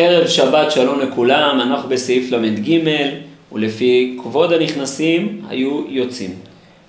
ערב שבת שלום לכולם, אנחנו בסעיף ל"ג, ולפי כבוד הנכנסים היו יוצאים.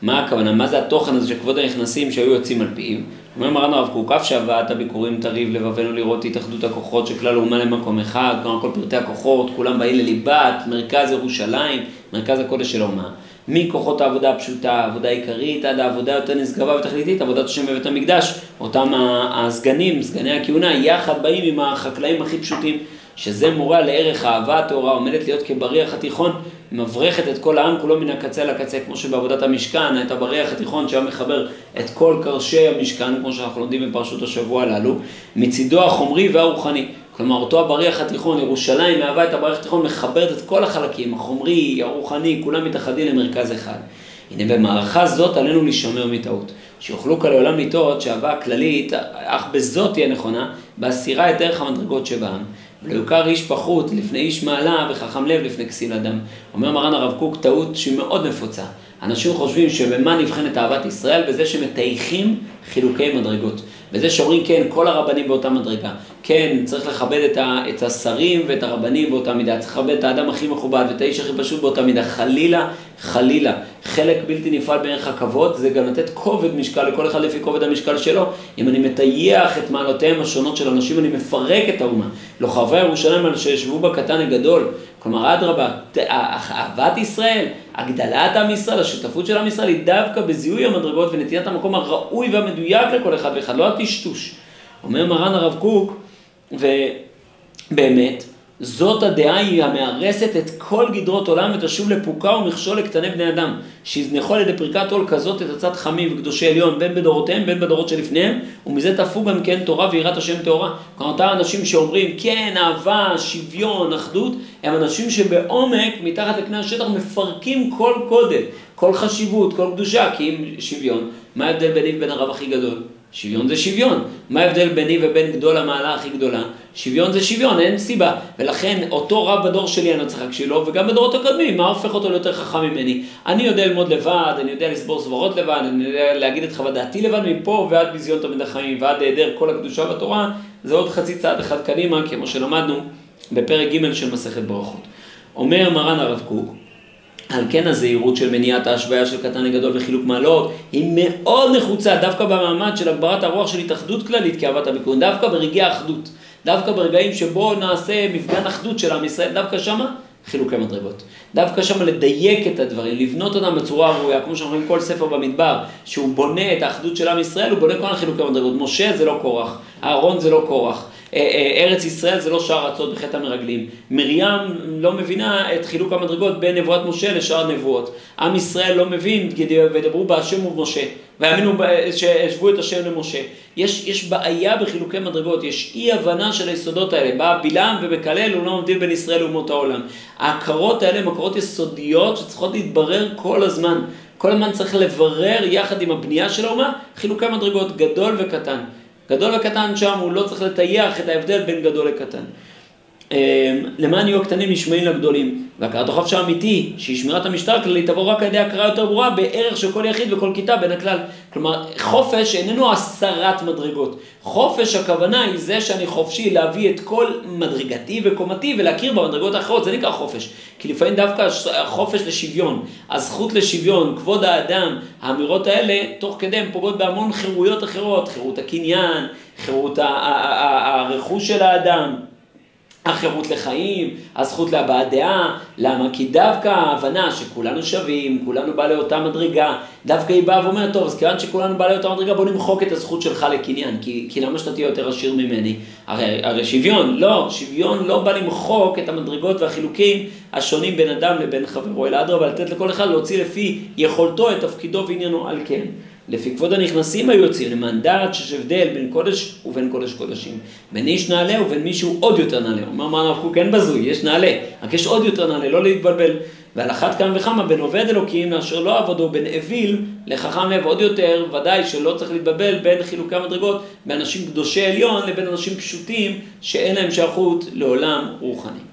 מה הכוונה? מה זה התוכן הזה של כבוד הנכנסים שהיו יוצאים על פיו? אומר מרן הרב קוק, אף שהבאת הביקורים תריב לבבינו לראות התאחדות הכוחות של כלל אומה למקום אחד, כלומר כל פרטי הכוחות, כולם באים לליבת, מרכז ירושלים, מרכז הקודש של האומה. מכוחות העבודה הפשוטה, העבודה העיקרית, עד העבודה יותר נשגבה ותכליתית, עבודת השם בבית המקדש, אותם הסגנים, סגני הכהונה, יחד באים עם החקלאים הכי פשוטים, שזה מורה לערך האהבה הטהורה, עומדת להיות כבריח התיכון, מברכת את כל העם כולו מן הקצה לקצה, כמו שבעבודת המשכן, את הבריח התיכון שהיה מחבר את כל קרשי המשכן, כמו שאנחנו לומדים בפרשות השבוע הללו, מצידו החומרי והרוחני. כלומר, אותו הבריח התיכון, ירושלים מהווה את הבריח התיכון, מחברת את כל החלקים, החומרי, הרוחני, כולם מתאחדים למרכז אחד. הנה במערכה זאת עלינו להישמר מטעות. שיוכלו כאן לעולם לטעות שהאהבה הכללית, אך בזאת תהיה נכונה, בהסירה את דרך המדרגות שבעם. ולא יוכר איש פחות לפני איש מעלה וחכם לב לפני כסיל אדם. אומר מרן הרב קוק טעות שהיא מאוד נפוצה. אנשים חושבים שבמה נבחנת אהבת ישראל? בזה שמטייחים חילוקי מדרגות. בזה שאומרים כן, כל הרבנים באותה מדרגה. כן, צריך לכבד את, ה, את השרים ואת הרבנים באותה מידה, צריך לכבד את האדם הכי מכובד ואת האיש הכי פשוט באותה מידה. חלילה, חלילה. חלק בלתי נפרד בערך הכבוד זה גם לתת כובד משקל לכל אחד לפי כובד המשקל שלו. אם אני מטייח את מעלותיהם השונות של אנשים, אני מפרק את האומה. לא חרבי ירושלים על שישבו בקטן הגדול. כלומר, אדרבה, אהבת ישראל, הגדלת עם ישראל, השותפות של עם ישראל היא דווקא בזיהוי המדרגות ונתינת המקום הראוי והמדויק לכל אחד ואחד, לא הטשטוש. אומר מרן הרב קוק, ובאמת, זאת הדעה היא המארסת את כל גדרות עולם ותשוב לפוקה ומכשול לקטני בני אדם, שיזנחו על ידי פריקת עול כזאת את עצת חמים וקדושי עליון בין בדורותיהם בין בדורות שלפניהם ומזה תפו גם כן תורה ויראת השם טהורה. כלומר אותם אנשים שאומרים כן אהבה, שוויון, אחדות, הם אנשים שבעומק מתחת לפני השטח מפרקים כל קודם, כל חשיבות, כל קדושה, כי אם שוויון, מה ההבדל ביני ובין הרב הכי גדול? שוויון זה שוויון. מה ההבדל ביני ובין גדול המעלה הכי גדולה? שוויון זה שוויון, אין סיבה. ולכן אותו רב בדור שלי אני לא צריך להקשיב לו, וגם בדורות הקודמים, מה הופך אותו ליותר חכם ממני? אני יודע ללמוד לבד, אני יודע לסבור סברות לבד, אני יודע להגיד את חוות דעתי לבד, מפה ועד ביזיון תמיד החיים ועד היעדר כל הקדושה בתורה, זה עוד חצי צעד אחד קדימה, כמו שלמדנו בפרק ג' של מסכת ברכות. אומר מרן הרב קוק, על כן הזהירות של מניעת ההשוויה של קטן לגדול וחילוק מעלות היא מאוד נחוצה דווקא במעמד של הגברת הרוח של התאחדות כללית כאהבת הביקורים, דווקא ברגעי האחדות, דווקא ברגעים שבו נעשה מפגן אחדות של עם ישראל, דווקא שמה חילוקי מדרגות. דווקא שמה לדייק את הדברים, לבנות אותם בצורה ראויה, כמו שאנחנו רואים כל ספר במדבר, שהוא בונה את האחדות של עם ישראל, הוא בונה כל החילוקי מדרגות. משה זה לא קורח, אהרון זה לא קורח. אה, אה, ארץ ישראל זה לא שער ארצות בחטא המרגלים. מרים לא מבינה את חילוק המדרגות בין נבואת משה לשאר הנבואות. עם ישראל לא מבין, וידברו בהשם ובמשה, ויאמינו שהשוו את השם למשה. יש, יש בעיה בחילוקי מדרגות, יש אי הבנה של היסודות האלה. בא בלעם ומקלל, הוא לא מבדיל בין ישראל לאומות העולם. ההכרות האלה הן הכרות יסודיות שצריכות להתברר כל הזמן. כל הזמן צריך לברר יחד עם הבנייה של האומה חילוקי מדרגות, גדול וקטן. גדול וקטן שם הוא לא צריך לטייח את ההבדל בין גדול לקטן. אמ, למען יהיו הקטנים נשמעים לגדולים. והכרת החופש האמיתי, שהיא שמירת המשטר הכללי, תבוא רק על ידי הכרה יותר ברורה בערך של כל יחיד וכל כיתה בין הכלל. כלומר, חופש איננו הסרת מדרגות. חופש הכוונה היא זה שאני חופשי להביא את כל מדרגתי וקומתי ולהכיר במדרגות האחרות, זה נקרא חופש. כי לפעמים דווקא החופש לשוויון, הזכות לשוויון, כבוד האדם, האמירות האלה, תוך כדי הן פוגעות בהמון חירויות אחרות, חירות הקניין, חירות הרכוש של האדם. החירות לחיים, הזכות להבעת דעה, למה? כי דווקא ההבנה שכולנו שווים, כולנו בעלי אותה מדרגה, דווקא היא באה ואומרת, טוב, אז כיוון שכולנו בעלי אותה מדרגה, בוא נמחוק את הזכות שלך לקניין, כי, כי למה שאתה תהיה יותר עשיר ממני? הרי, הרי שוויון, לא, שוויון לא בא למחוק את המדרגות והחילוקים השונים בין אדם לבין חברו, אלא אדרבה, לתת לכל אחד להוציא לפי יכולתו את תפקידו ועניינו על כן. לפי כבוד הנכנסים היו יוצאים, למען דעת שיש הבדל בין קודש ובין קודש קודשים. בין איש נעלה ובין מישהו עוד יותר נעלה. אומר מה הרב קוק, אין בזוי, יש נעלה, רק יש עוד יותר נעלה, לא להתבלבל. ועל אחת כמה וכמה בין עובד אלוקים לאשר לא עבדו, בין אוויל לחכם לב עוד יותר, ודאי שלא צריך להתבלבל בין חילוקי המדרגות, באנשים קדושי עליון לבין אנשים פשוטים שאין להם שייכות לעולם רוחני.